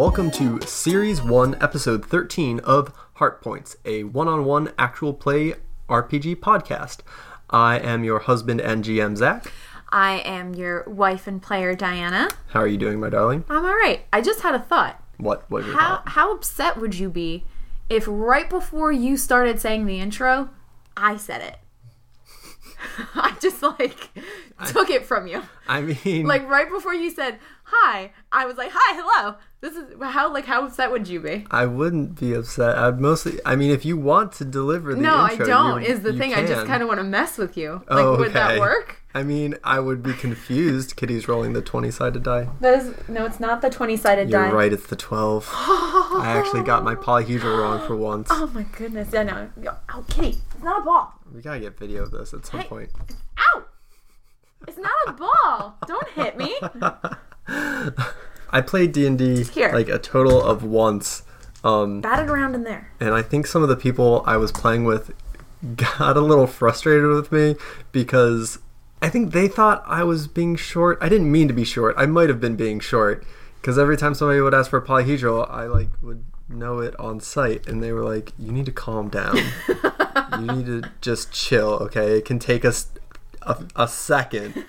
Welcome to Series 1, Episode 13 of Heart Points, a one on one actual play RPG podcast. I am your husband and GM, Zach. I am your wife and player, Diana. How are you doing, my darling? I'm all right. I just had a thought. What was your How thought? how upset would you be if right before you started saying the intro, I said it? I just like took it from you. I mean, Like right before you said hi, I was like, "Hi, hello." This is how like how upset would you be? I wouldn't be upset. I'd mostly, I mean, if you want to deliver the No, intro, I don't. you- Is the you thing I just kind of want to mess with you. Like, Oh, would that work? I mean, I would be confused. Kitty's rolling the 20 sided die. That is no, it's not the twenty-sided die. You're right, it's the 12. I actually got my polyhedral wrong for once. Oh my goodness! Yeah, no. Oh, Kitty, it's not a ball. We gotta get video of this at some Hey. point. Ow! It's not a ball. Don't hit me. I played D&D like a total of once. Um, Bat it around in there. and I think some of the people I was playing with got a little frustrated with me because I think they thought I was being short. I didn't mean to be short. I might have been being short because every time somebody would ask for a polyhedral, I like would know it on sight, and they were like, "You need to calm down. you need to just chill. Okay, it can take us a, a second to."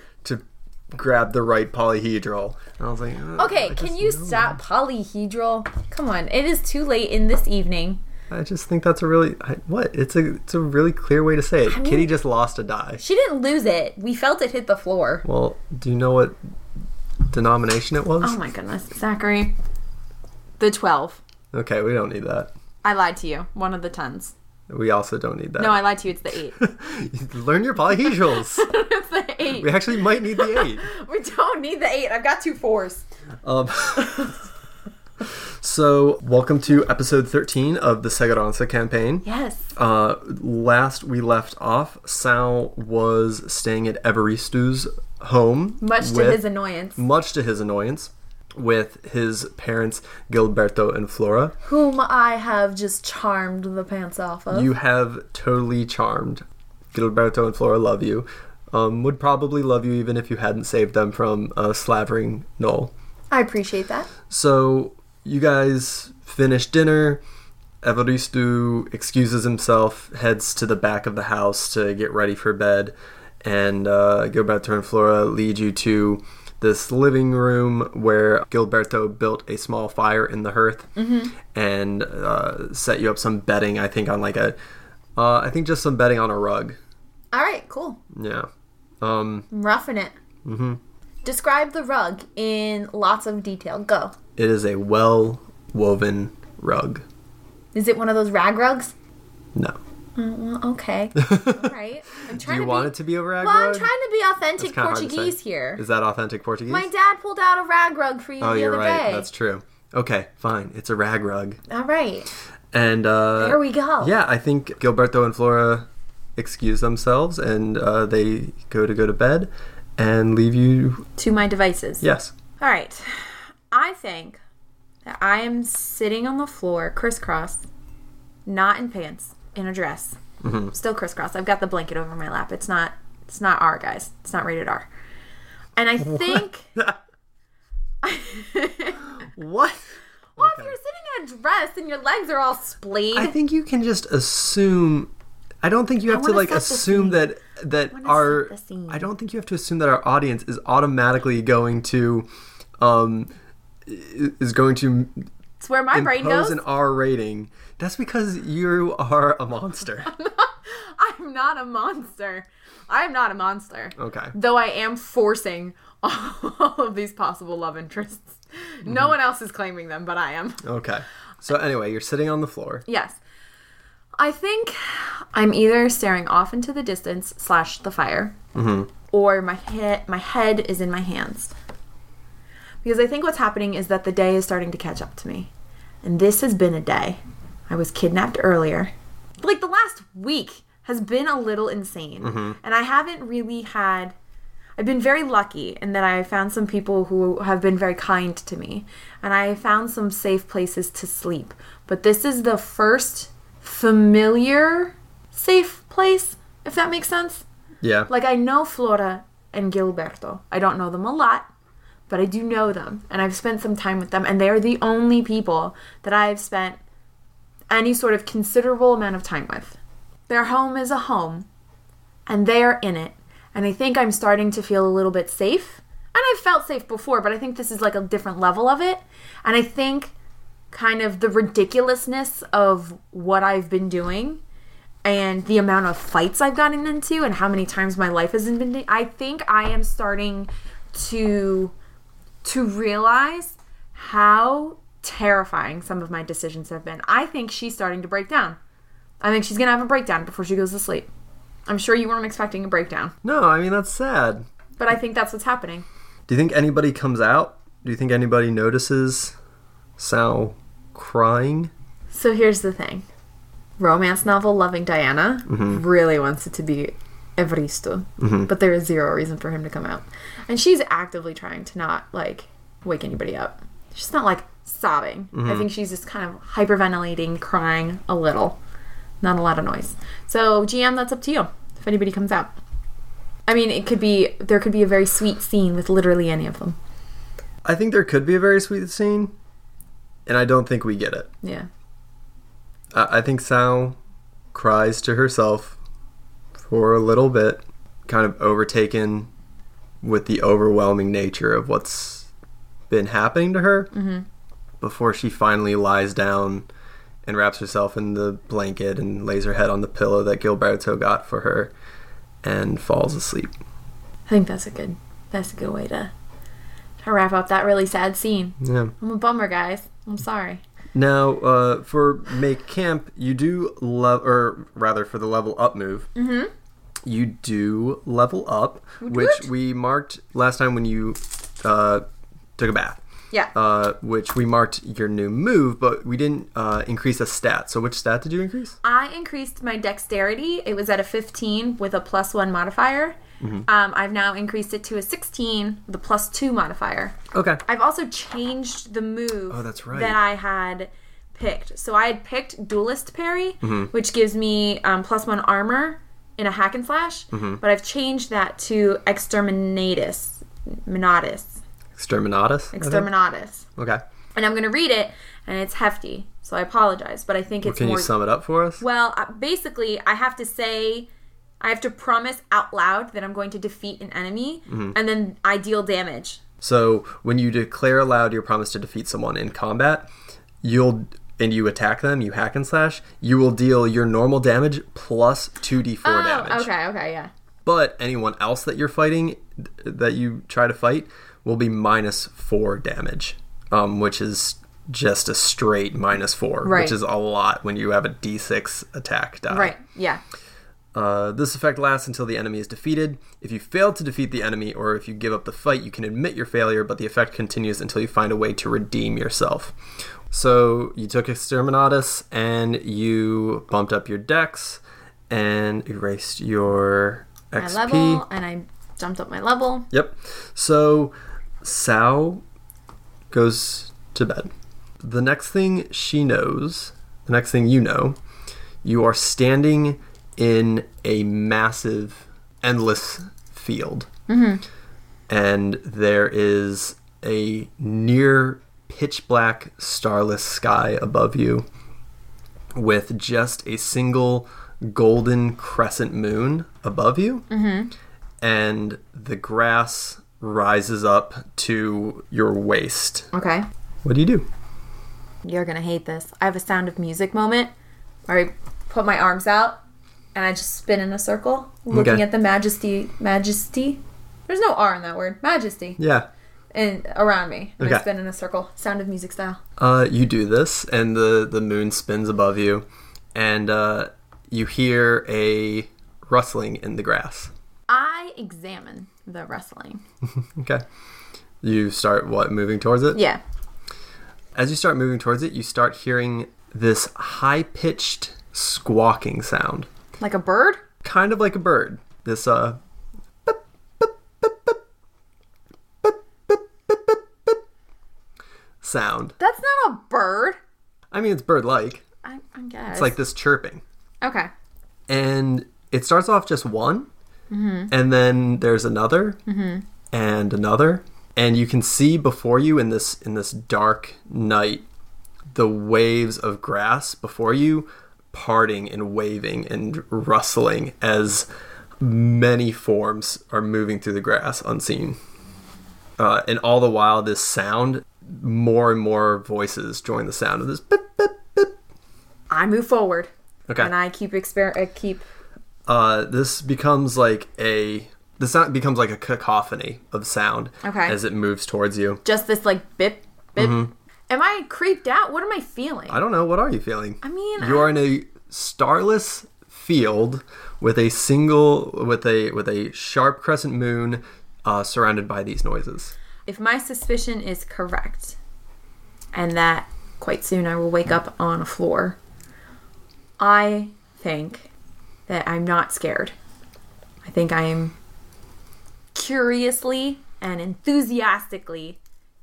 Grab the right polyhedral and i was like "Uh, Okay, can you stop polyhedral? Come on, it is too late in this evening. I just think that's a really I, what it's a it's a really clear way to say it. Kitty just lost a die. She didn't lose it. We felt it hit the floor. Well, do you know what denomination it was? Oh my goodness, Zachary. The 12. Okay, we don't need that. I lied to you. One of the tens. We also don't need that. No, I lied to you. It's the 8. Learn your polyhedrals. it's the 8. we actually might need the eight. We don't need the 8. I've got two fours. Um, so, welcome to episode 13 of the Seguranza campaign. Yes. Uh, last we left off, Sal was staying at Evaristo's home. Much to with- his annoyance. much to his annoyance, with his parents Gilberto and Flora. Whom I have just charmed the pants off of. You have totally charmed. Gilberto and Flora love you. Um, would probably love you even if you hadn't saved them from a slavering gnoll. I appreciate that. So you guys finish dinner. Evaristo excuses himself, heads to the back of the house to get ready for bed, and uh, Gilberto and Flora lead you to this living room where Gilberto built a small fire in the hearth and uh, set you up some bedding. I think on like a, uh, I think just some bedding on a rug. All right, cool. Yeah. Um, I'm roughing it. Mm-hmm. Describe the rug in lots of detail. Go. it is a well woven rug. Is it one of those rag rugs? No. Mm, well, okay. All right. I'm Do trying you to want be. it to be a rag rug. well, I'm trying to be authentic It's kinda hard to Portuguese here. Is that authentic Portuguese? My dad pulled out a rag rug for you oh, the you're other right. day. That's true. Okay, fine. It's a rag rug. All right. And uh There we go. Yeah, I think Gilberto and Flora excuse themselves and uh, they go to go to bed and leave you. To my devices. Yes. All right. I think that I am sitting on the floor, crisscross, not in pants, in a dress. Mm-hmm. Still crisscross. I've got the blanket over my lap. It's not. It's not R, guys. It's not rated R. And I think. What? Well, if you're sitting in a dress and your legs are all splayed, I think you can just assume. I don't think you have to like assume that that our. set the scene. I don't think you have to assume that our audience is automatically going to, um, is going to it's where my brain goes. an R rating. That's because you are a monster. I'm not a monster. I am not a monster. Okay. Though I am forcing all of these possible love interests. Mm-hmm. No one else is claiming them, but I am. Okay. So anyway, you're sitting on the floor. Yes. I think I'm either staring off into the distance slash the fire, or my head my head is in my hands. Because I think what's happening is that the day is starting to catch up to me, and this has been a day. I was kidnapped earlier. Like the last week has been a little insane, mm-hmm. and I haven't really had. I've been very lucky in that I found some people who have been very kind to me, and I found some safe places to sleep. But this is the first familiar safe place, if that makes sense. Yeah. Like I know Flora and Gilberto. I don't know them a lot, but I do know them and I've spent some time with them and they are the only people that I've spent any sort of considerable amount of time with. Their home is a home and they are in it. And I think I'm starting to feel a little bit safe. And I've felt safe before, but I think this is like a different level of it. And I think kind of the ridiculousness of what I've been doing and the amount of fights I've gotten into and how many times my life has been I think I am starting to to realize how terrifying some of my decisions have been. I think she's starting to break down. I think she's going to have a breakdown before she goes to sleep. I'm sure you weren't expecting a breakdown, No, I mean that's sad. but I think that's what's happening. Do you think anybody comes out? Do you think anybody notices Sal crying? So here's the thing. Romance novel loving Diana mm-hmm. really wants it to be Evaristo, mm-hmm. but there is zero reason for him to come out. And she's actively trying to not like wake anybody up. She's not like sobbing. I mm-hmm. think she's just kind of hyperventilating, crying a little. Not a lot of noise. So GM, that's up to you. If anybody comes out. I mean, it could be there could be a very sweet scene with literally any of them. I think there could be a very sweet scene, and I don't think we get it. Yeah. I I think Sal cries to herself for a little bit, kind of overtaken with the overwhelming nature of what's been happening to her mm-hmm. Before she finally lies down and wraps herself in the blanket and lays her head on the pillow that Gilberto got for her and falls asleep. I think that's a good that's a good way to to wrap up that really sad scene. Yeah. I'm a bummer, guys. I'm sorry. Now, uh, for make camp, you do love, or rather, for the level up move, you do level up, which we marked last time when you uh, took a bath. Yeah. Uh, which we marked your new move, but we didn't uh, increase a stat. So, which stat did you increase? I increased my dexterity. It was at a 15 with a plus one modifier. Um, I've now increased it to a 16 with a plus two modifier. Okay. I've also changed the move Oh, that's right. that I had picked. So I had picked Duelist Parry, Mm-hmm. which gives me um, plus one armor in a hack and slash, Mm-hmm. but I've changed that to Exterminatus. Minatus. Exterminatus. Exterminatus. Okay. And I'm going to read it, and it's hefty. So I apologize, but I think it's Can more. you sum it up for us? Well, uh, basically, I have to say, I have to promise out loud that I'm going to defeat an enemy, Mm-hmm. and then I deal damage. So when you declare aloud your promise to defeat someone in combat, you'll and you attack them, you hack and slash, you will deal your normal damage plus 2d4 Oh, damage. okay, okay, yeah. But anyone else that you're fighting that you try to fight will be minus 4 damage, um, which is just a straight minus 4, Right. which is a lot when you have a d6 attack die. Right, yeah. Uh, this effect lasts until the enemy is defeated. If you fail to defeat the enemy, or if you give up the fight, you can admit your failure, but the effect continues until you find a way to redeem yourself. So you took Exterminatus and you bumped up your dex and erased your XP. My level, and I jumped up my level. Yep. So Sao goes to bed. The next thing she knows, the next thing you know, you are standing in a massive, endless field. Mm-hmm. And there is a near pitch black, starless sky above you with just a single golden crescent moon above you mm-hmm. and the grass rises up to your waist. Okay. What do you do? You're gonna hate this. I have a sound of music moment where I put my arms out and I just spin in a circle, looking Okay. at the majesty majesty. There's no R in that word. Majesty. Yeah. And around me. And I spin in a circle. Sound of music style. Uh, you do this, and the, the moon spins above you, and uh, you hear a rustling in the grass. I examine the wrestling. Okay. You start, what, moving towards it? Yeah. As you start moving towards it, you start hearing this high pitched squawking sound, Like a bird? kind of like a bird. This, uh, sound. That's not a bird. I mean, it's bird like. I, I guess. It's like this chirping. Okay. And it starts off just one, and then there's another, and another, and you can see before you in this in this dark night the waves of grass before you parting and waving and rustling as many forms are moving through the grass unseen. Uh, and all the while, this sound, more and more voices join the sound of this. Beep, beep, beep. I move forward. Okay. And I keep exper- I keep Uh, this becomes like a. The sound becomes like a cacophony of sound Okay. as it moves towards you. just this like bip bip. Am I creeped out? What am I feeling? Mm-hmm. I don't know. What are you feeling? I mean, you are in a starless field with a single with a with a sharp crescent moon uh, surrounded by these noises. if my suspicion is correct, and that quite soon I will wake up on a floor, I think that I'm not scared. I think I am curiously and enthusiastically,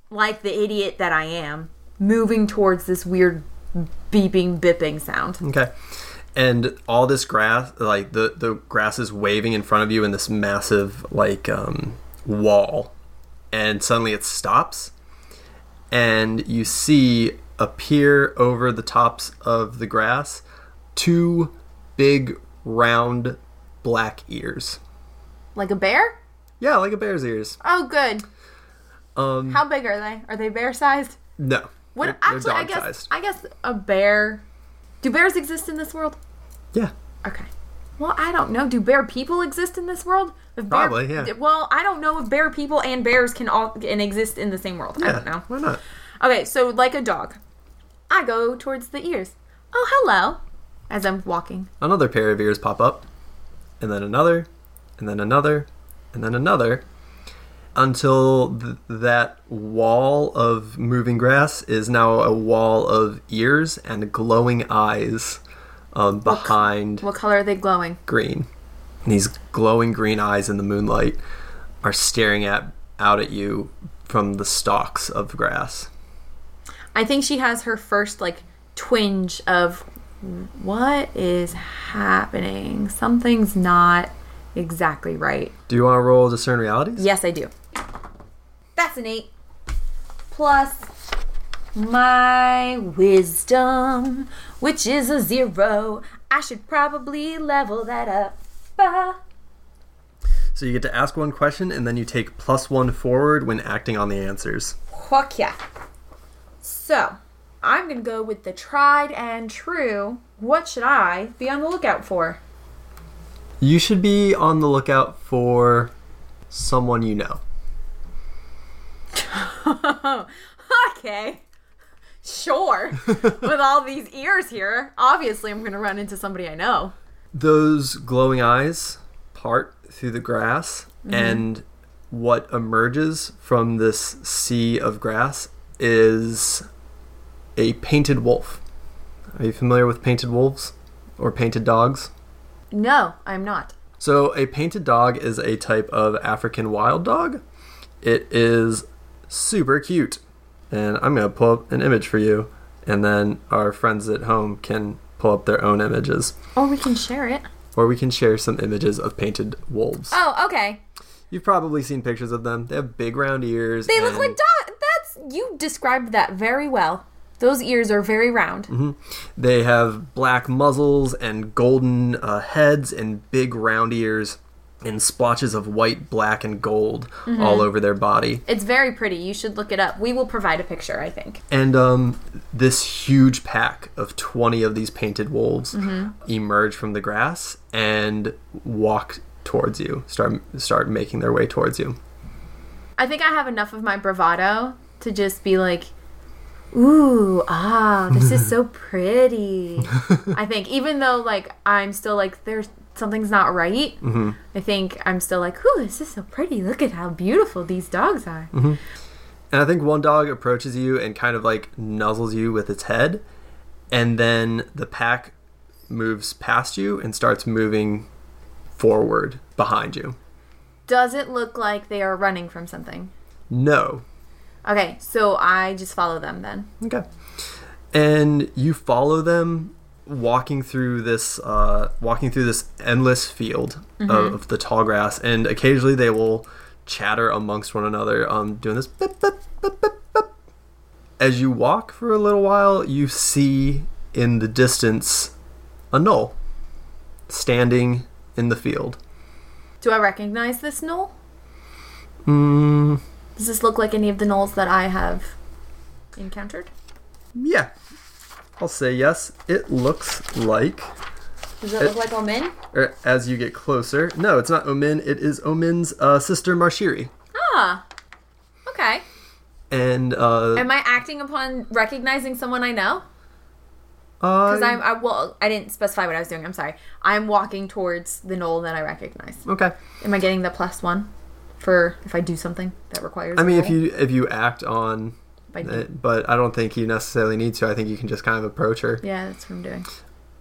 like the idiot that I am, moving towards this weird beeping, bipping sound. Okay. And all this grass, like the the grass is waving in front of you in this massive like um, wall, and suddenly it stops, and you see appear over the tops of the grass two big round black ears. Like a bear? Yeah, like a bear's ears. Oh, good. Um, How big are they? Are they bear sized? no, What they're, actually? they're I guess dog-sized. I guess a bear. Do bears exist in this world? Yeah, Okay. Well, I don't know. Do bear people exist in this world? Bear- Probably, yeah. Well, I don't know if bear people and bears can all can exist in the same world. I don't know. Why not? Okay, so like a dog, I go towards the ears. Oh, hello. As I'm walking. Another pair of ears pop up, and then another, and then another, and then another, until th- that wall of moving grass is now a wall of ears and glowing eyes um, behind What color are they glowing? green. And these glowing green eyes in the moonlight are staring at out at you from the stalks of grass. I think she has her first like twinge of what is happening. Something's not exactly right. Do you want to roll discern realities? Yes, I do. That's an eight. Plus my wisdom, which is a zero. I should probably level that up. Bah. So you get to ask one question and then you take plus one forward when acting on the answers. Fuck yeah. So, I'm gonna go with the tried and true. What should I be on the lookout for? You should be on the lookout for someone you know. okay. Sure. with all these ears here, obviously I'm gonna run into somebody I know. Those glowing eyes part through the grass, mm-hmm. and what emerges from this sea of grass is a painted wolf. Are you familiar with painted wolves or painted dogs? No, I'm not. So, a painted dog is a type of African wild dog. It is super cute. And I'm going to pull up an image for you, and then our friends at home can pull up their own images. Or we can share it. Or we can share some images of painted wolves. Oh, okay. You've probably seen pictures of them. They have big round ears. They look like dog. That's you described that very well. Those ears are very round. They have black muzzles and golden uh, heads and big round ears and splotches of white, black, and gold Mm-hmm. all over their body. It's very pretty. You should look it up. We will provide a picture, I think. And um, this huge pack of 20 of these painted wolves Mm-hmm. emerge from the grass and walk towards you, start, start making their way towards you. I think I have enough of my bravado to just be like, ooh, ah, this is so pretty. I think, even though, like, I'm still like, there's something's not right, I think I'm still like, ooh, this is so pretty. Look at how beautiful these dogs are. And I think one dog approaches you and kind of like nuzzles you with its head. And then the pack moves past you and starts moving forward behind you. Does it look like they are running from something? No. Okay, so I just follow them then. Okay. And you follow them walking through this uh, walking through this endless field of the tall grass and occasionally they will chatter amongst one another, um, doing this. Beep, beep, beep. As you walk for a little while, you see in the distance a gnoll standing in the field. Do I recognize this gnoll? Mm, Does this look like any of the gnolls that I have encountered? yeah, I'll say yes. It looks like, Does it It- look like Omin? or as you get closer, no, it's not Omin. It is Omin's uh, sister Marshiri, Ah. Okay. and uh, Am I acting upon recognizing someone I know? uh, Because I'm, I well, I didn't specify what I was doing. I'm sorry. I'm walking towards the gnoll that I recognize. okay. Am I getting the plus one for if I do something that requires? I mean, if you if you act on If I do- it, but I don't think you necessarily need to. I think you can just kind of approach her. yeah, that's what I'm doing.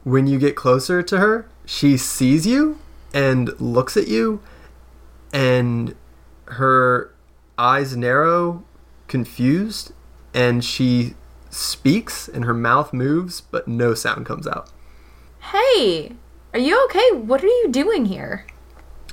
When you get closer to her, she sees you and looks at you, and her eyes narrow, confused, and she speaks, and her mouth moves, but no sound comes out. Hey, are you okay? What are you doing here?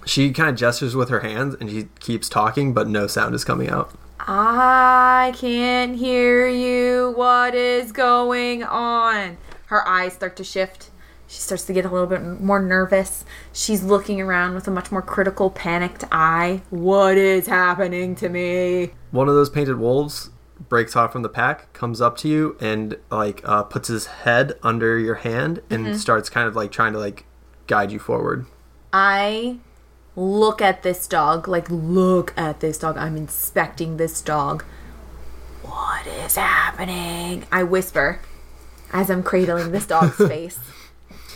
She kind of gestures with her hands, and she keeps talking, but no sound is coming out. I can't hear you. What is going on? Her eyes start to shift. She starts to get a little bit more nervous. She's looking around with a much more critical, panicked eye. What is happening to me? One of those painted wolves breaks off from the pack, comes up to you, and like uh, puts his head under your hand and starts kind of like trying to like guide you forward. I look at this dog, like, look at this dog. I'm inspecting this dog. What is happening? I whisper as I'm cradling this dog's face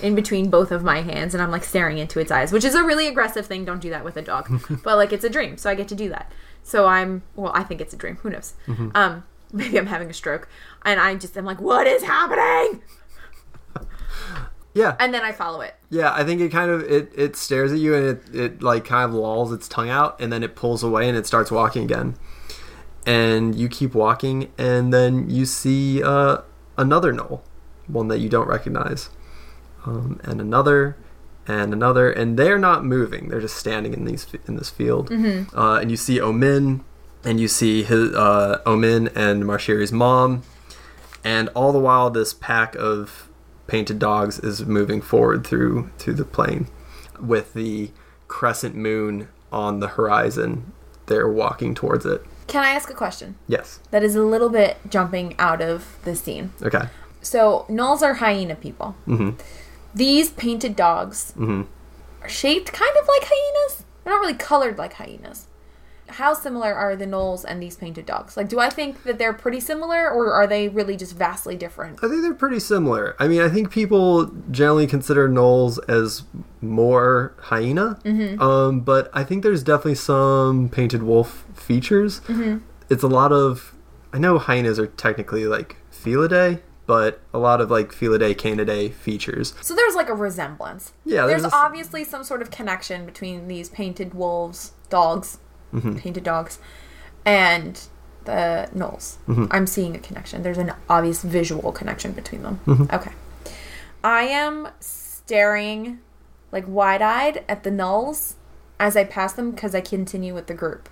in between both of my hands, and I'm like staring into its eyes, which is a really aggressive thing. Don't do that with a dog. but like, it's a dream, so I get to do that. So I'm, well, I think it's a dream. Who knows? Um, maybe I'm having a stroke. And I just am like, what is happening? Yeah, And then I follow it. yeah. I think it kind of it it stares at you and it it like kind of lolls its tongue out and then it pulls away and it starts walking again. And you keep walking and then you see uh, another gnoll, one that you don't recognize, um, and another. And another, and they're not moving; they're just standing in these in this field. Uh, and you see Omin, and you see his uh, Omin and Marshiri's mom, and all the while this pack of painted dogs is moving forward through through the plain with the crescent moon on the horizon they're walking towards it Can I ask a question? yes that is a little bit jumping out of the scene. okay So, gnolls are hyena people. Mm-hmm. These painted dogs mm-hmm. are shaped kind of like hyenas. They're not really colored like hyenas. How similar are the gnolls and these painted dogs? Like, do I think that they're pretty similar, or are they really just vastly different? i think they're pretty similar i mean i think people generally consider gnolls as more hyena um, but i think there's definitely some painted wolf features it's a lot of i know hyenas are technically like felidae but a lot of like felidae canidae features So there's like a resemblance. Yeah, there's, there's a obviously some sort of connection between these painted wolves, dogs, Mm-hmm. painted dogs, and the gnolls. Mm-hmm. I'm seeing a connection. There's an obvious visual connection between them. Mm-hmm. Okay. I am staring like wide eyed at the gnolls as I pass them because I continue with the group.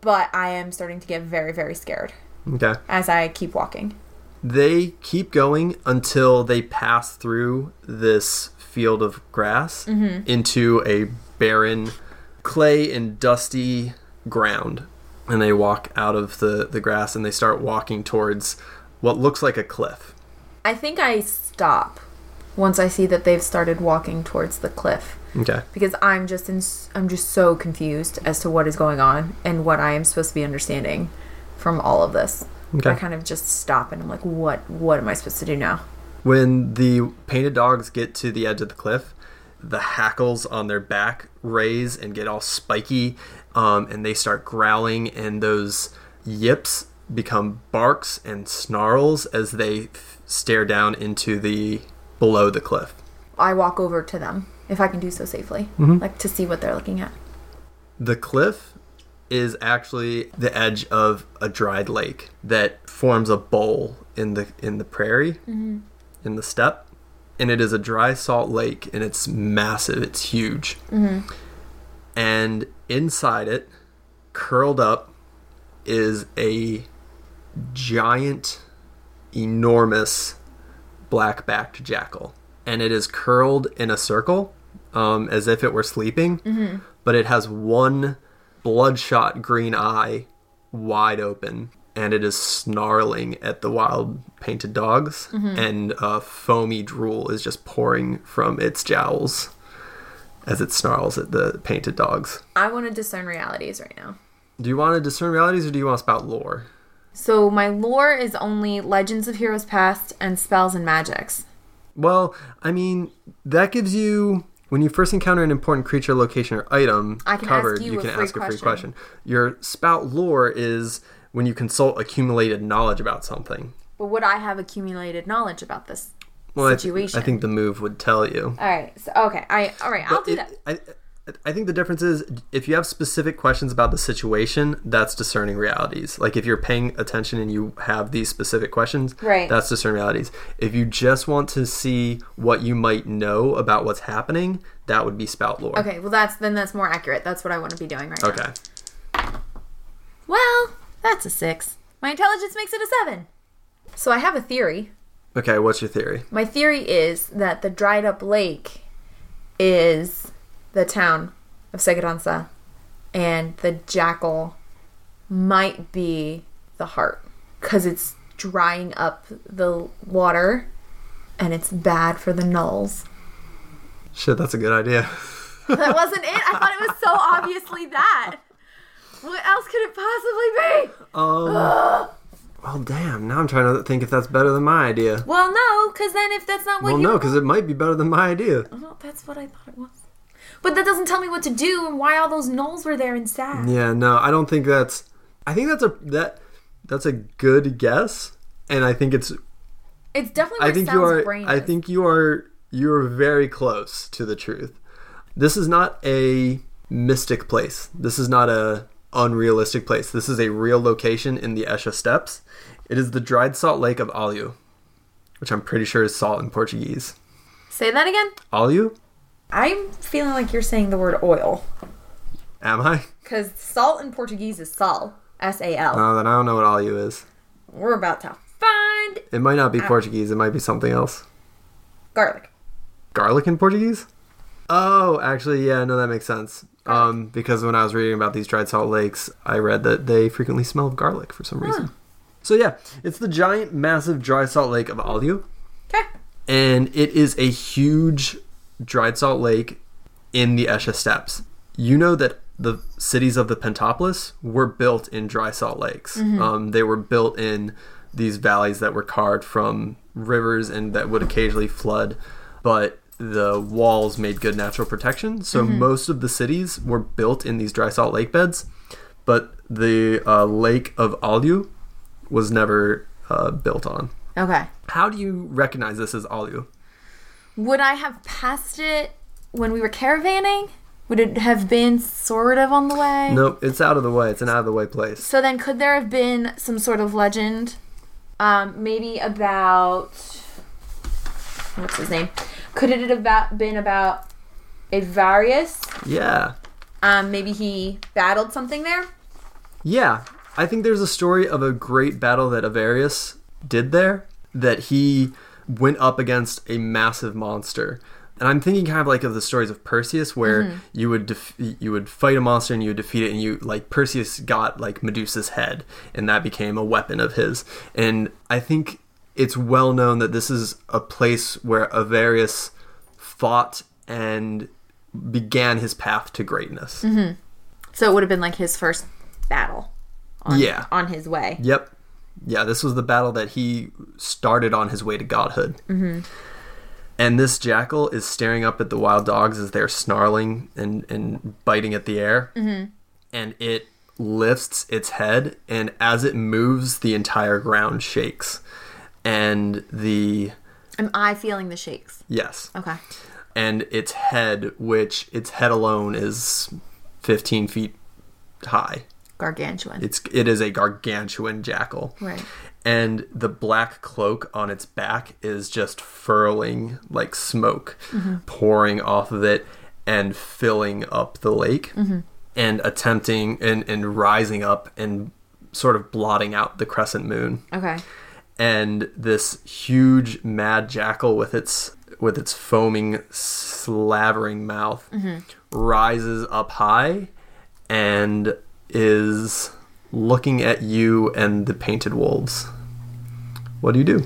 But I am starting to get very, very scared okay as I keep walking. They keep going until they pass through this field of grass into a barren clay and dusty ground. And they walk out of the, the grass and they start walking towards what looks like a cliff. I think I stop once I see that they've started walking towards the cliff Okay. because I'm just in, I'm just so confused as to what is going on and what I am supposed to be understanding from all of this. Okay. I kind of just stop and I'm like, what what am I supposed to do now? When the painted dogs get to the edge of the cliff, the hackles on their back raise and get all spiky, um, and they start growling, and those yips become barks and snarls as they f- stare down into the below the cliff. I walk over to them if I can do so safely, like to see what they're looking at. The cliff is actually the edge of a dried lake that forms a bowl in the in the prairie in the steppe and it is a dry salt lake and it's massive it's huge. And inside it curled up is a giant, enormous black backed jackal. And it is curled in a circle um, as if it were sleeping, but it has one bloodshot green eye wide open and it is snarling at the wild painted dogs and uh, foamy drool is just pouring from its jowls as it snarls at the painted dogs I want to discern realities right now. do you want to discern realities or do you want to spout lore So my lore is only legends of heroes past and spells and magics. well i mean that gives you when you first encounter an important creature location or item covered you you can ask a free question. question your spout lore is when you consult accumulated knowledge about something But would I have accumulated knowledge about this well, I th- situation? I, think the move would tell you All right. So okay. I all right. I'll do It- that. I, I think the difference is if you have specific questions about the situation, that's discerning realities. Like if you're paying attention and you have these specific questions, Right. that's discerning realities. If you just want to see what you might know about what's happening, that would be spout lore. Okay. Well, that's then that's more accurate. That's what I want to be doing right now. Okay. Well, that's a six. My intelligence makes it a seven. So I have a theory. Okay, what's your theory? My theory is that the dried up lake is the town of Seguranza, and the jackal might be the heart because it's drying up the water and it's bad for the gnolls. Shit, that's a good idea. That wasn't it. I thought it was so obviously that. What else could it possibly be? Um. well, damn. Now I'm trying to think if that's better than my idea. Well, no, because then if that's not what you Well, you no, because it might be better than my idea. Oh, Well, that's what I thought it was. But that doesn't tell me what to do and why all those gnolls were there instead. Yeah, no, I don't think that's. I think that's a that that's a good guess, and I think it's It's definitely I think you are. brain I is. think you are. You are very close to the truth. This is not a mystic place. This is not a unrealistic place. This is a real location in the Esha Steppes. It is the dried salt lake of Alhu, which I'm pretty sure is salt in Portuguese. Say that again. Alhu? I'm feeling like you're saying the word oil Am I? because salt in Portuguese is sal, S A L. Oh, then I don't know what Alhu is. We're about to find It might not be Portuguese. It might be something else. garlic. garlic in Portuguese? Oh, actually, yeah, no, that makes sense. Um, because when I was reading about these dried salt lakes, I read that they frequently smell of garlic for some reason. So yeah, it's the giant, massive dry salt lake of Alhu, Okay. and it is a huge dried salt lake in the Esha Steppes. You know that the cities of the Pentapolis were built in dry salt lakes. Um, they were built in these valleys that were carved from rivers and that would occasionally flood, but the walls made good natural protection. So most of the cities were built in these dry salt lake beds, but the uh, lake of Alhu was never uh, built on. Okay. How do you recognize this as Alhu? Would I have passed it when we were caravanning? Would it have been sort of on the way? Nope, it's out of the way. It's an out of the way place. So then, could there have been some sort of legend, um, maybe about what's his name? Could it have about been about Advarius? Yeah. Um, maybe he battled something there. Yeah. I think there's a story of a great battle that Avarius did there that he went up against a massive monster. And I'm thinking kind of like of the stories of Perseus where you would def- you would fight a monster and you would defeat it and you like Perseus got like Medusa's head and that became a weapon of his. And I think it's well known that this is a place where Avarius fought and began his path to greatness. So it would have been like his first battle. On, Yeah. On his way. Yep. Yeah, this was the battle that he started on his way to godhood. Mm-hmm. And this jackal is staring up at the wild dogs as they're snarling and, and biting at the air. Mm-hmm. And it lifts its head, and as it moves, the entire ground shakes. And the. Am I feeling the shakes? Yes. Okay. And its head, which its head alone is 15 feet high. Gargantuan. It's it is a gargantuan jackal. Right. And the black cloak on its back is just furling like smoke mm-hmm. pouring off of it and filling up the lake. Mm-hmm. and attempting and, and rising up and sort of blotting out the crescent moon. Okay. And this huge mad jackal with its with its foaming, slavering mouth mm-hmm. rises up high and is looking at you and the painted wolves. What do you do?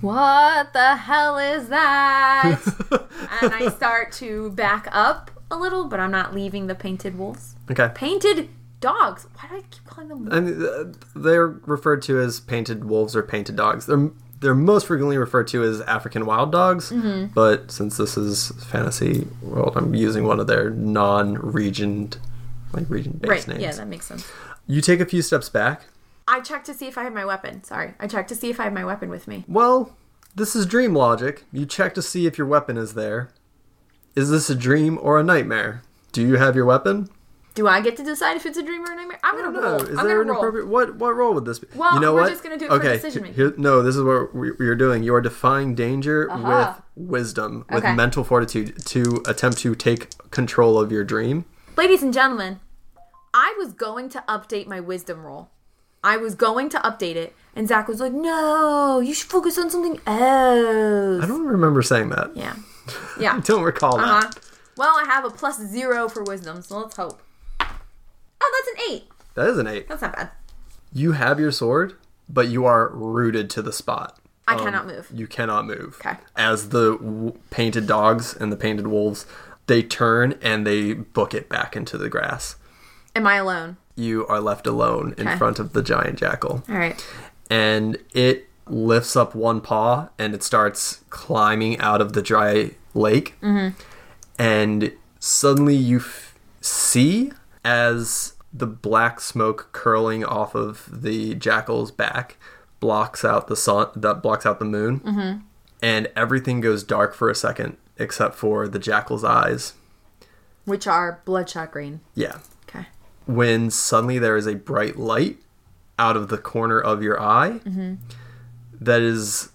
What the hell is that? and I start to back up a little, but I'm not leaving the painted wolves. Okay. Painted dogs. Why do I keep calling them? And uh, they're referred to as painted wolves or painted dogs. They're they're most frequently referred to as African wild dogs, Mm-hmm. but since this is fantasy world, I'm using one of their non-region, like region-based Right. names. Yeah, that makes sense. You take a few steps back. I checked to see if I had my weapon. Sorry. I checked to see if I had my weapon with me. Well, this is dream logic. You check to see if your weapon is there. Is this a dream or a nightmare? Do you have your weapon? Do I get to decide if it's a dream or a nightmare? I'm gonna roll. Is I'm there an roll. appropriate what what role would this be? Well, you know we're what? just gonna do it for okay. decision making. Here, no, this is what we, we are doing. You are defying danger Aha. with wisdom, with Okay. mental fortitude to attempt to take control of your dream. Ladies and gentlemen, I was going to update my wisdom roll. I was going to update it, and Zach was like, "No, you should focus on something else." I don't remember saying that. Yeah, yeah. I don't recall Uh huh. that. Well, I have a plus zero for wisdom, so let's hope. Oh, that's an eight. That is an eight. That's not bad. You have your sword, but you are rooted to the spot. I cannot move. You cannot move. Okay. As the w- painted dogs and the painted wolves, they turn and they book it back into the grass. Am I alone? You are left alone in front of the giant jackal. All right. and it lifts up one paw and it starts climbing out of the dry lake. Mm-hmm. And suddenly you f- see as the black smoke curling off of the jackal's back blocks out the sun that blocks out the moon mm-hmm. and everything goes dark for a second except for the jackal's eyes Which are bloodshot green. yeah Okay. when suddenly there is a bright light out of the corner of your eye mm-hmm. that is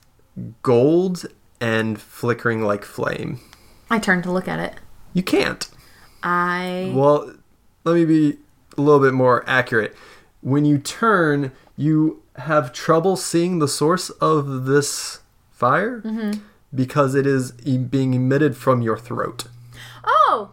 gold and flickering like flame. I turn to look at it. You can't. I. Well, let me be a little bit more accurate. When you turn, you have trouble seeing the source of this fire mm-hmm. because it is e- being emitted from your throat. Oh!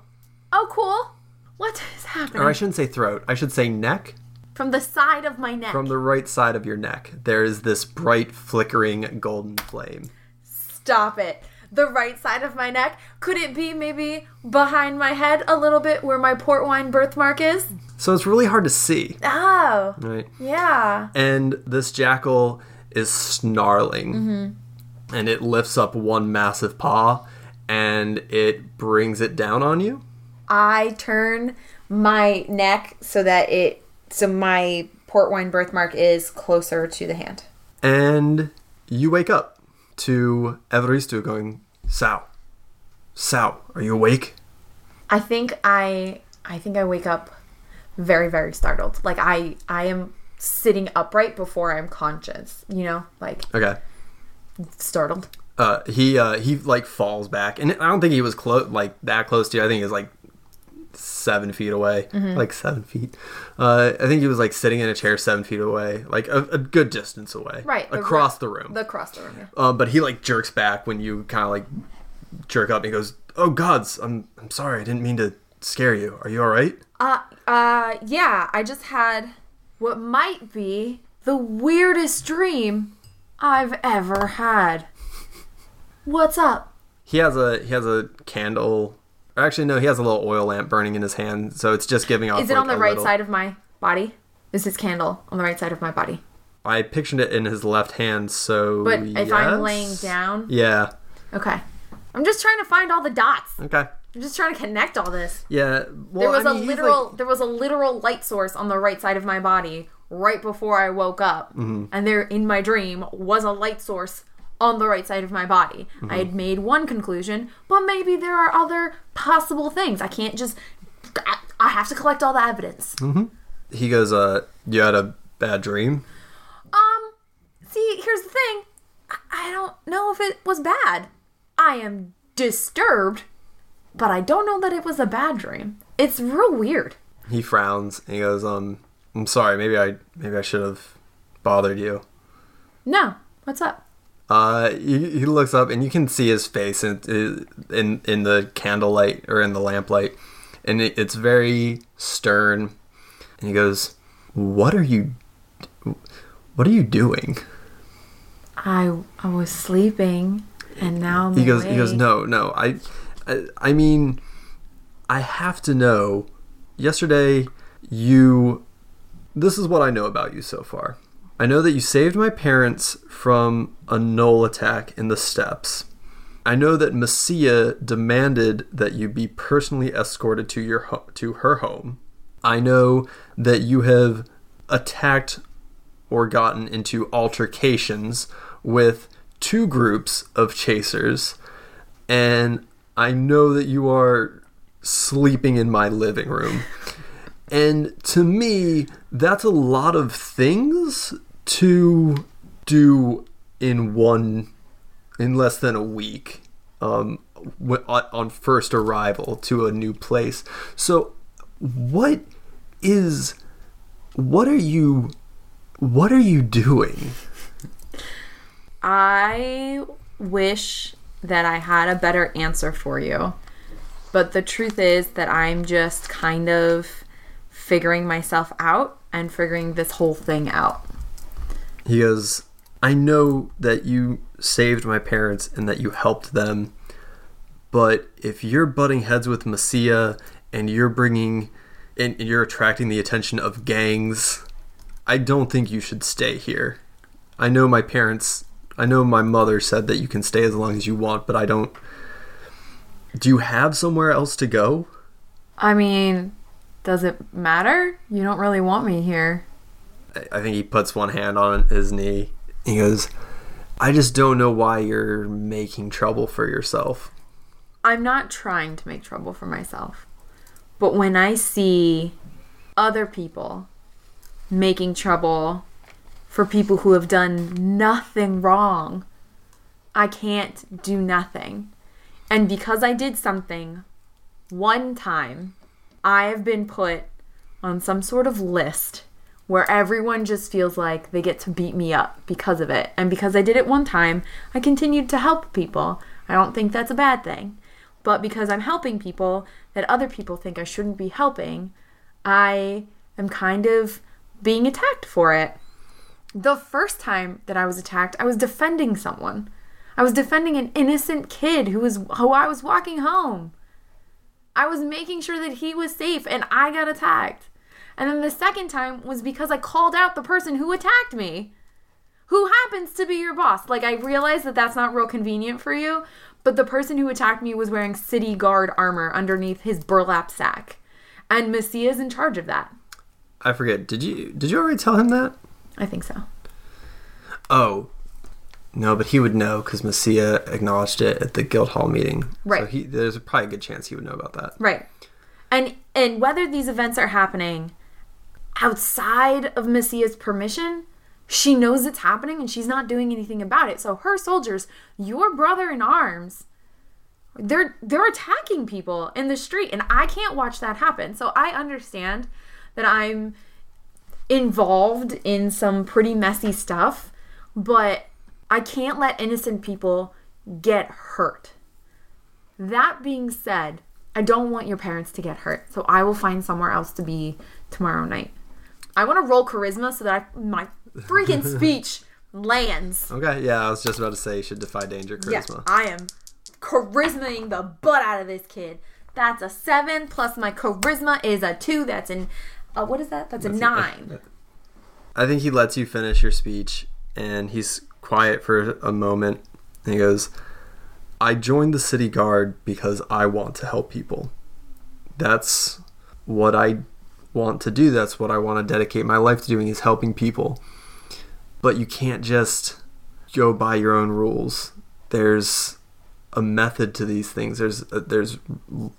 Oh, cool. What is happening? Or I shouldn't say throat, I should say neck. From the side of my neck. From the right side of your neck, there is this bright, flickering golden flame. Stop it. The right side of my neck. Could it be maybe behind my head a little bit where my port wine birthmark is? So it's really hard to see, Oh, right? yeah. And this jackal is snarling, mm-hmm. and it lifts up one massive paw, and it brings it down on you. I turn my neck so that it so my port wine birthmark is closer to the hand. And you wake up to Evaristo going, Sao, Sao, are you awake? I think I I think I wake up very very startled. Like I I am sitting upright before I'm conscious, you know? Like Okay. startled. Uh, he uh, he like falls back, and I don't think he was close like that close to you. I think he was like seven feet away, Mm-hmm. like seven feet. Uh, I think he was like sitting in a chair seven feet away, like a, a good distance away, Right, across ro- the room. The across the room. Yeah. Um, but he like jerks back when you kind of like jerk up. And he goes, "Oh gods, I'm I'm sorry. I didn't mean to scare you. Are you all right?" Uh, uh, yeah, I just had what might be the weirdest dream I've ever had. What's up? He has a he has a candle. Actually, no, he has a little oil lamp burning in his hand, so it's just giving off. Is it like, on the right little- side of my body? Is his candle on the right side of my body? I pictured it in his left hand, so. But if I'm laying down, Yeah. okay. I'm just trying to find all the dots. Okay. I'm just trying to connect all this. Yeah. Well, There was I mean, a literal like- there was a literal light source on the right side of my body right before I woke up. Mm-hmm. And there in my dream was a light source on the right side of my body. Mm-hmm. I had made one conclusion, but maybe there are other possible things. I can't just I, I have to collect all the evidence. he goes, "Uh, you had a bad dream." Um, see, here's the thing. I- I don't know if it was bad. I am disturbed, but I don't know that it was a bad dream. It's real weird. He frowns and he goes, "Um, I'm sorry. Maybe I maybe I should have bothered you." No, what's up? Uh, he, he looks up and you can see his face in in in the candlelight or in the lamplight, and it, it's very stern. And he goes, "What are you? What are you doing?" I I was sleeping, and now I'm He goes, he goes, no, no. I, I, I mean, I have to know. Yesterday, you. This is what I know about you so far. I know that you saved my parents from a gnoll attack in the steppes. I know that Messia demanded that you be personally escorted to your ho- to her home. I know that you have attacked or gotten into altercations with two groups of chasers, and I know that you are sleeping in my living room. And to me, that's a lot of things to do in one, in less than a week, um, on on first arrival to a new place. So, what is, what are you, what are you doing? I wish that I had a better answer for you. But the truth is that I'm just kind of figuring myself out and figuring this whole thing out. He goes, I know that you saved my parents and that you helped them, but if you're butting heads with Messia and you're bringing and you're attracting the attention of gangs, I don't think you should stay here. I know my parents, I know my mother said that you can stay as long as you want, but I don't. Do you have somewhere else to go? I mean, does it matter? You don't really want me here. I- I think he puts one hand on his knee. He goes, I just don't know why you're making trouble for yourself. I'm not trying to make trouble for myself. But when I see other people making trouble for people who have done nothing wrong, I can't do nothing. And because I did something one time, I have been put on some sort of list where everyone just feels like they get to beat me up because of it. And because I did it one time, I continued to help people. I don't think that's a bad thing. But because I'm helping people that other people think I shouldn't be helping, I am kind of being attacked for it. The first time that I was attacked, I was defending someone. I was defending an innocent kid who was who I was walking home. I was making sure that he was safe and I got attacked. And then the second time was because I called out the person who attacked me, who happens to be your boss. Like, I realize that that's not real convenient for you, but the person who attacked me was wearing city guard armor underneath his burlap sack. And Messia is in charge of that. I forget. Did you did you already tell him that? I think so. Oh, no, but he would know because Messia acknowledged it at the Guildhall meeting. Right. So he, there's probably a good chance he would know about that. Right. And and whether these events are happening outside of Messia's permission, she knows it's happening and she's not doing anything about it. So her soldiers, your brother in arms, they're they're attacking people in the street and I can't watch that happen. So I understand that I'm involved in some pretty messy stuff, but I can't let innocent people get hurt. That being said, I don't want your parents to get hurt, so I will find somewhere else to be tomorrow night. I want to roll charisma so that I, my freaking speech lands. Okay, yeah, I was just about to say you should defy danger Yes, charisma. I am charismaing the butt out of this kid. That's a seven plus my charisma is a two. That's an uh, what is that? That's a nine. I think he lets you finish your speech and he's quiet for a moment and he goes, I joined the city guard because I want to help people. That's what I want to do. That's what I want to dedicate my life to doing is helping people. But you can't just go by your own rules. There's a method to these things. There's uh, there's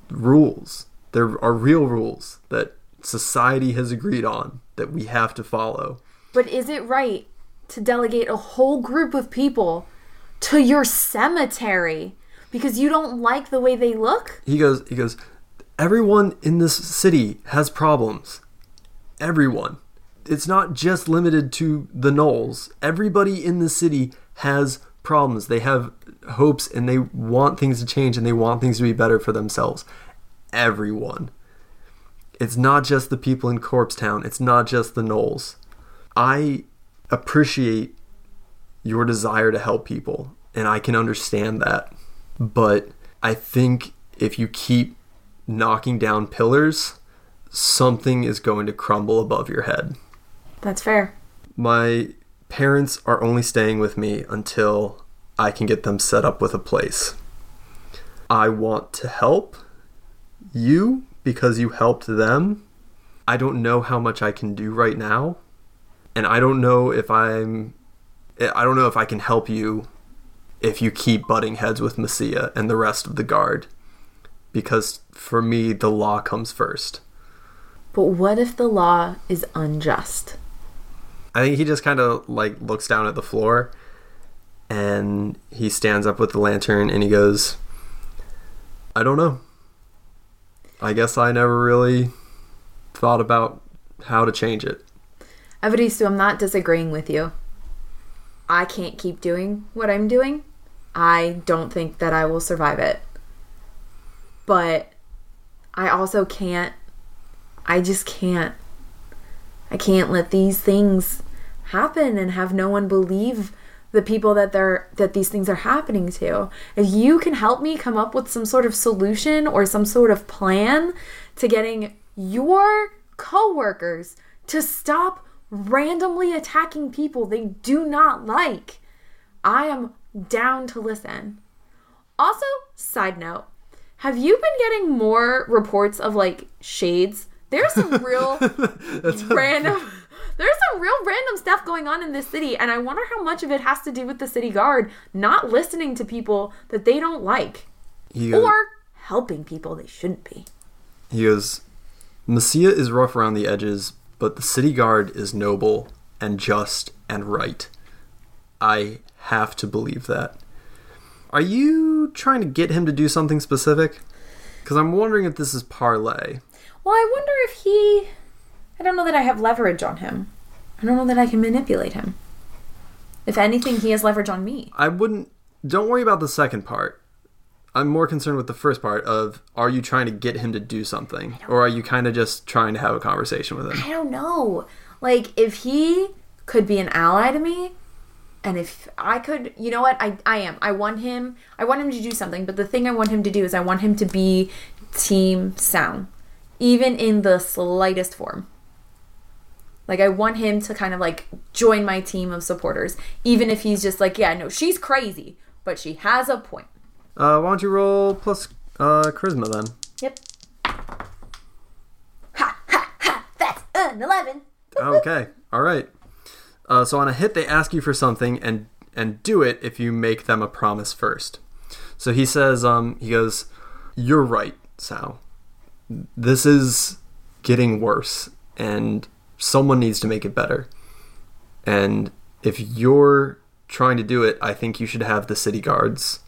rules. There are real rules that society has agreed on that we have to follow. But is it right to delegate a whole group of people to your cemetery because you don't like the way they look? he goes he goes everyone in this city has problems. Everyone. It's not just limited to the gnolls. Everybody in the city has problems. They have hopes and they want things to change and they want things to be better for themselves. Everyone. It's not just the people in Corpse Town. It's not just the gnolls. I appreciate your desire to help people, and I can understand that. But I think if you keep knocking down pillars, something is going to crumble above your head. That's fair. My parents are only staying with me until I can get them set up with a place. I want to help you because you helped them. I don't know how much I can do right now. And I don't know if I'm I don't know if I can help you if you keep butting heads with Messia and the rest of the guard. Because for me the law comes first. But what if the law is unjust? I think he just kind of like looks down at the floor and he stands up with the lantern and he goes, I don't know. I guess I never really thought about how to change it. Evaristo, I'm not disagreeing with you. I can't keep doing what I'm doing. I don't think that I will survive it. But I also can't. I just can't. I can't let these things happen and have no one believe the people that they're that these things are happening to. If you can help me come up with some sort of solution or some sort of plan to getting your coworkers to stop randomly attacking people they do not like, I am down to listen. Also, side note, have you been getting more reports of like shades? There's some real random there's some real random stuff going on in this city and I wonder how much of it has to do with the city guard not listening to people that they don't like He goes, or helping people they shouldn't be. he goes Messia is rough around the edges, but the city guard is noble and just and right. I have to believe that. Are you trying to get him to do something specific? Because I'm wondering if this is parlay. Well, I wonder if he. I don't know that I have leverage on him. I don't know that I can manipulate him. If anything, he has leverage on me. I wouldn't. Don't worry about the second part. I'm more concerned with the first part of are you trying to get him to do something? Or are you kind of just trying to have a conversation with him? I don't know. Like, if he could be an ally to me, and if I could, you know what? I, I am. I want him. I want him to do something. But the thing I want him to do is I want him to be team sound, even in the slightest form. Like I want him to kind of like join my team of supporters, even if he's just like, yeah, no, she's crazy, but she has a point. Uh, why don't you roll plus uh, charisma then? Yep. Ha ha ha! That's an eleven. Okay, all right. Uh, so on a hit, they ask you for something and and do it if you make them a promise first. So he says, um, he goes, "You're right, Sal. This is getting worse, and someone needs to make it better. And if you're trying to do it, I think you should have the city guards,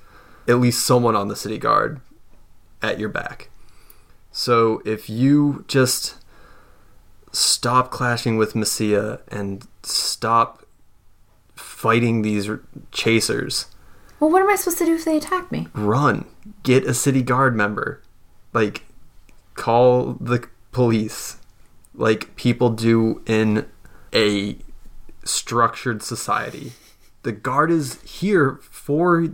at least someone on the city guard, at your back. So if you just stop clashing with Messia and stop fighting these chasers. Well, what am I supposed to do if they attack me? Run. Get a city guard member. Like, call the police. Like people do in a structured society. The guard is here for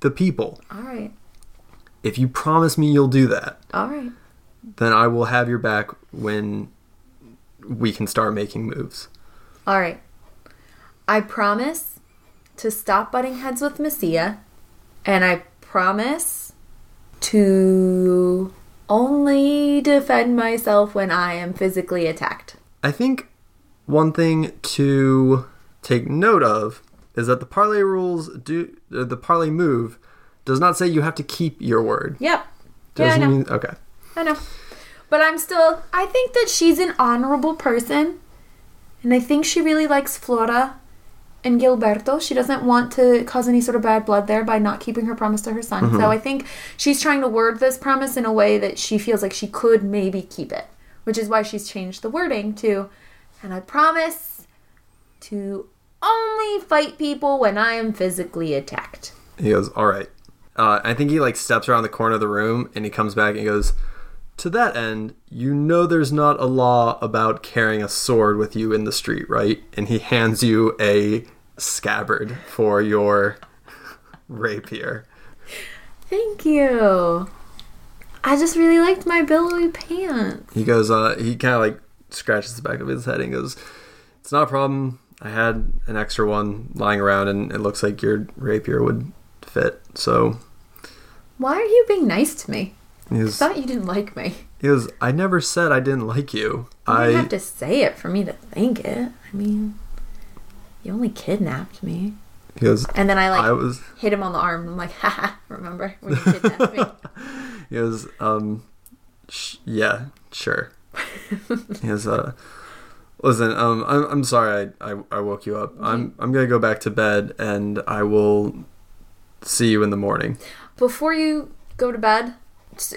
the people. All right. If you promise me you'll do that, All right. then I will have your back when we can start making moves. All right. I promise to stop butting heads with Messia, and I promise to only defend myself when I am physically attacked. I think one thing to take note of is that the parlay rules do uh, the parlay move does not say you have to keep your word. Yep. Yeah, I Doesn't know. mean okay. I know. But I'm still, I think that she's an honorable person. And I think she really likes Flora. and Gilberto. She doesn't want to cause any sort of bad blood there by not keeping her promise to her son. Mm-hmm. So I think she's trying to word this promise in a way that she feels like she could maybe keep it, which is why she's changed the wording to, and I promise to only fight people when I am physically attacked. He goes, "All right." Uh, I think he like steps around the corner of the room and he comes back and he goes, "To that end, you know there's not a law about carrying a sword with you in the street, right?" And he hands you a scabbard for your rapier. Thank you. I just really liked my billowy pants. He goes, uh, he kind of like scratches the back of his head and goes, "It's not a problem. I had an extra one lying around, and it looks like your rapier would fit." So Why are you being nice to me? He I thought you didn't like me. he goes, "I never said I didn't like you. You I." didn't have to say it for me to think it. I mean, you only kidnapped me. He goes, And then I like I was. hit him on the arm. I'm like, haha, remember when you kidnapped me? He goes, um, sh- yeah, sure. he goes, uh, listen, um, I'm, I'm sorry I, I, I woke you up. I'm, I'm gonna go back to bed and I will see you in the morning. Before you go to bed,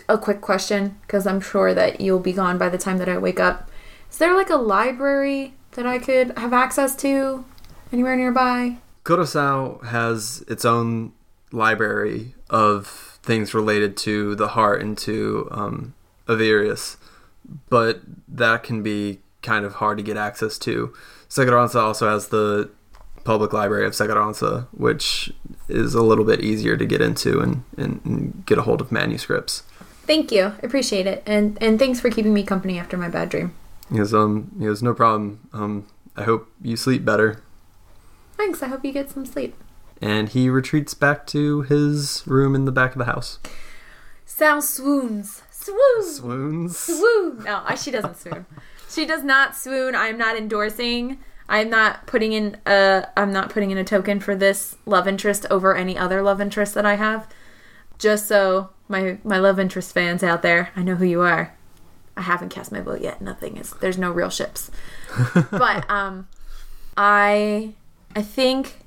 a quick question because I'm sure that you'll be gone by the time that I wake up. Is there like a library that I could have access to anywhere nearby? Kurosawa has its own library of things related to the heart and to um, Avirius, but that can be kind of hard to get access to. Seguranza also has the public library of Seguranza, which is a little bit easier to get into and, and, and get a hold of manuscripts. Thank you. I appreciate it. And and thanks for keeping me company after my bad dream. Yes, um, yes, no problem. Um, I hope you sleep better. Thanks. I hope you get some sleep. And he retreats back to his room in the back of the house. Sal swoons. Swoon. Swoons. Swoon. No, she doesn't swoon. She does not swoon. I'm not endorsing. I'm not putting in a. I'm not putting in a token for this love interest over any other love interest that I have. Just so my my love interest fans out there, I know who you are. I haven't cast my vote yet. Nothing is. There's no real ships. but um, I I think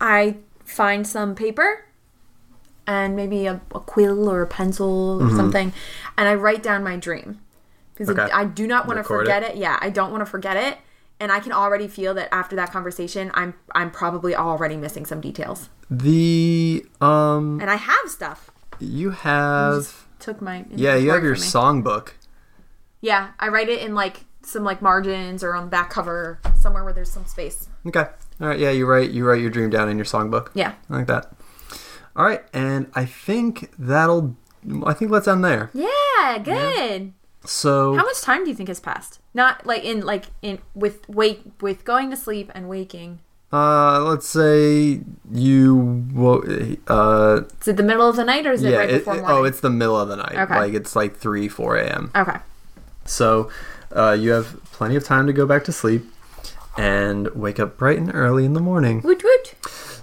I find some paper and maybe a, a quill or a pencil or something, and I write down my dream because Okay. I do not want to forget it. it. Yeah, I don't want to forget it, and I can already feel that after that conversation, I'm I'm probably already missing some details, The um and I have stuff. you have Took my yeah, you have your songbook. Yeah, I write it in like some like margins or on the back cover somewhere where there's some space. Okay. All right, yeah, you write you write your dream down in your songbook. Yeah. I like that. All right, and I think that'll I think let's end there. Yeah, good. So How much time do you think has passed? Not like in like in with wake with going to sleep and waking. uh let's say you wo- uh Is it the middle of the night or is it yeah, right before it- morning? oh, it's the middle of the night. Okay. Like it's like 3 4 a.m. okay. So uh, you have plenty of time to go back to sleep and wake up bright and early in the morning. Woot.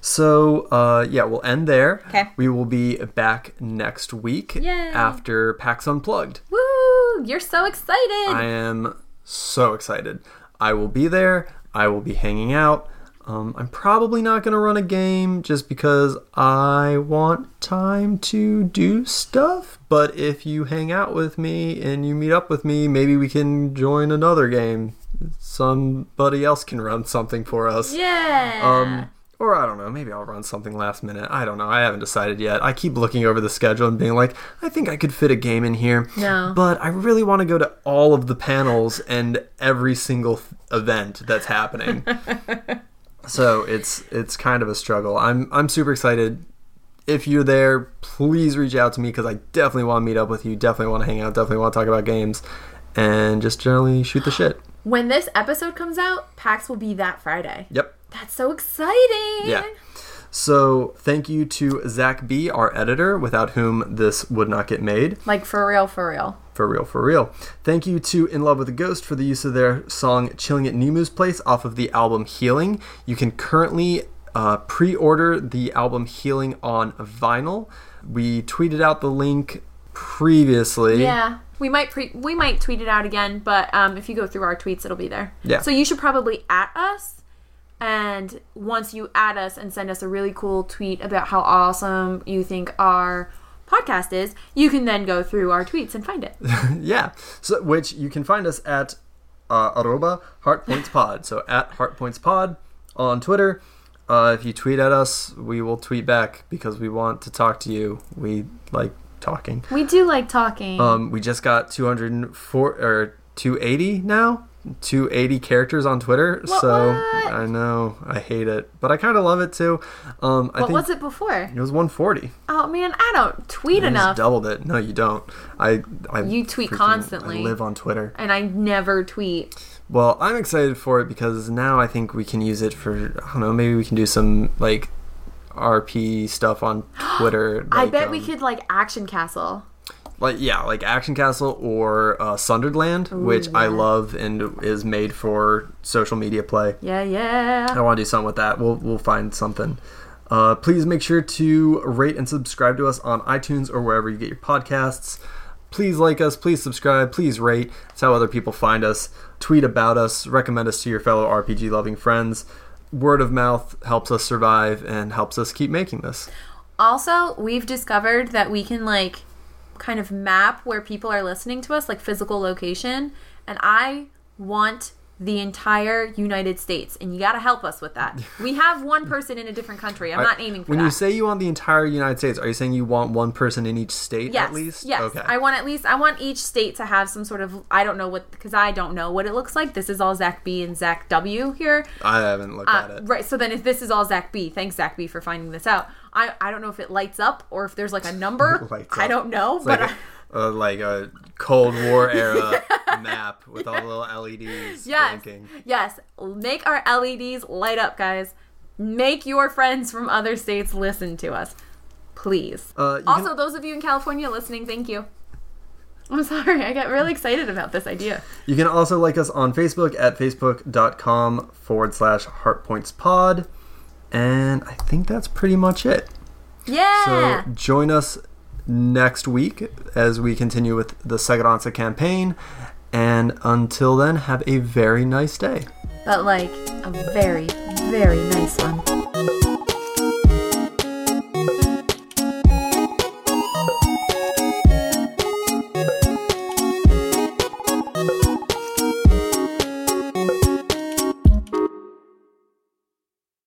So, uh, yeah, we'll end there. 'Kay. We will be back next week Yay. after PAX Unplugged. Woo! You're so excited. I am so excited. I will be there. I will be hanging out. Um, I'm probably not going to run a game just because I want time to do stuff. But if you hang out with me and you meet up with me, maybe we can join another game. Somebody else can run something for us. yeah. Um, or I don't know, maybe I'll run something last minute. I don't know. I haven't decided yet. I keep looking over the schedule and being like, I think I could fit a game in here. No. But I really want to go to all of the panels and every single th- event that's happening. so it's it's kind of a struggle. I'm I'm super excited. If you're there, please reach out to me because I definitely want to meet up with you. Definitely want to hang out. Definitely want to talk about games, and just generally shoot the shit. when this episode comes out, PAX will be that Friday. Yep. That's so exciting. Yeah. So thank you to Zach B, our editor, without whom this would not get made. Like for real, for real. For real, for real. Thank you to In Love with a Ghost for the use of their song Chilling at Nemu's Place off of the album Healing. You can currently uh, pre order the album Healing on vinyl. We tweeted out the link previously. Yeah. We might pre- we might tweet it out again, but um, if you go through our tweets, it'll be there. Yeah. So you should probably at us And once you add us and send us a really cool tweet about how awesome you think our podcast is, you can then go through our tweets and find it. yeah. So which you can find us at uh, arroba heartpointspod. So at heartpointspod on Twitter. Uh, if you tweet at us, we will tweet back because we want to talk to you. We like talking. We do like talking. Um, we just got 204 or 280 now. 280 characters on Twitter. What, so what? I know I hate it, but I kind of love it too. Um, I what was it before? it was 140. Oh man, I don't tweet I just enough. doubled it. No, you don't. I, I You tweet freaking- constantly. I live on Twitter. and I never tweet. Well, I'm excited for it because now I think we can use it for I don't know, maybe we can do some like RP stuff on Twitter. I like, bet we um, could like Action Castle. Like yeah, like Action Castle or uh, Sunderland, which I love and is made for social media play. Yeah, yeah. I want to do something with that. We'll we'll find something. Uh, please make sure to rate and subscribe to us on iTunes or wherever you get your podcasts. Please like us. Please subscribe. Please rate. It's how other people find us. Tweet about us. Recommend us to your fellow RPG loving friends. Word of mouth helps us survive and helps us keep making this. Also, we've discovered that we can like kind of map where people are listening to us, like physical location, and I want the entire United States, and you got to help us with that. We have one person in a different country. I'm not aiming for when that. you say you want the entire United States, are you saying you want one person in each state yes, at least? yes. Okay. I want at least I want each state to have some sort of I don't know what because I don't know what it looks like. This is all Zach B and Zach W here. I haven't looked at Uh, it. right. So then, if this is all Zach B, thanks Zach B for finding this out. I I don't know if it lights up or if there's like a number. I don't know, It's but like a, uh, like a Cold War era map with all the little LEDs yes, blinking. yes. Make our LEDs light up, guys. Make your friends from other states listen to us, please. Uh, also, can- those of you in California listening, thank you. I'm sorry, I got really excited about this idea. You can also like us on Facebook at facebook.com forward slash heartpointspod. And I think that's pretty much it. Yeah. So join us next week as we continue with the Seguranza campaign. And until then, have a very nice day. but like a very, very nice one.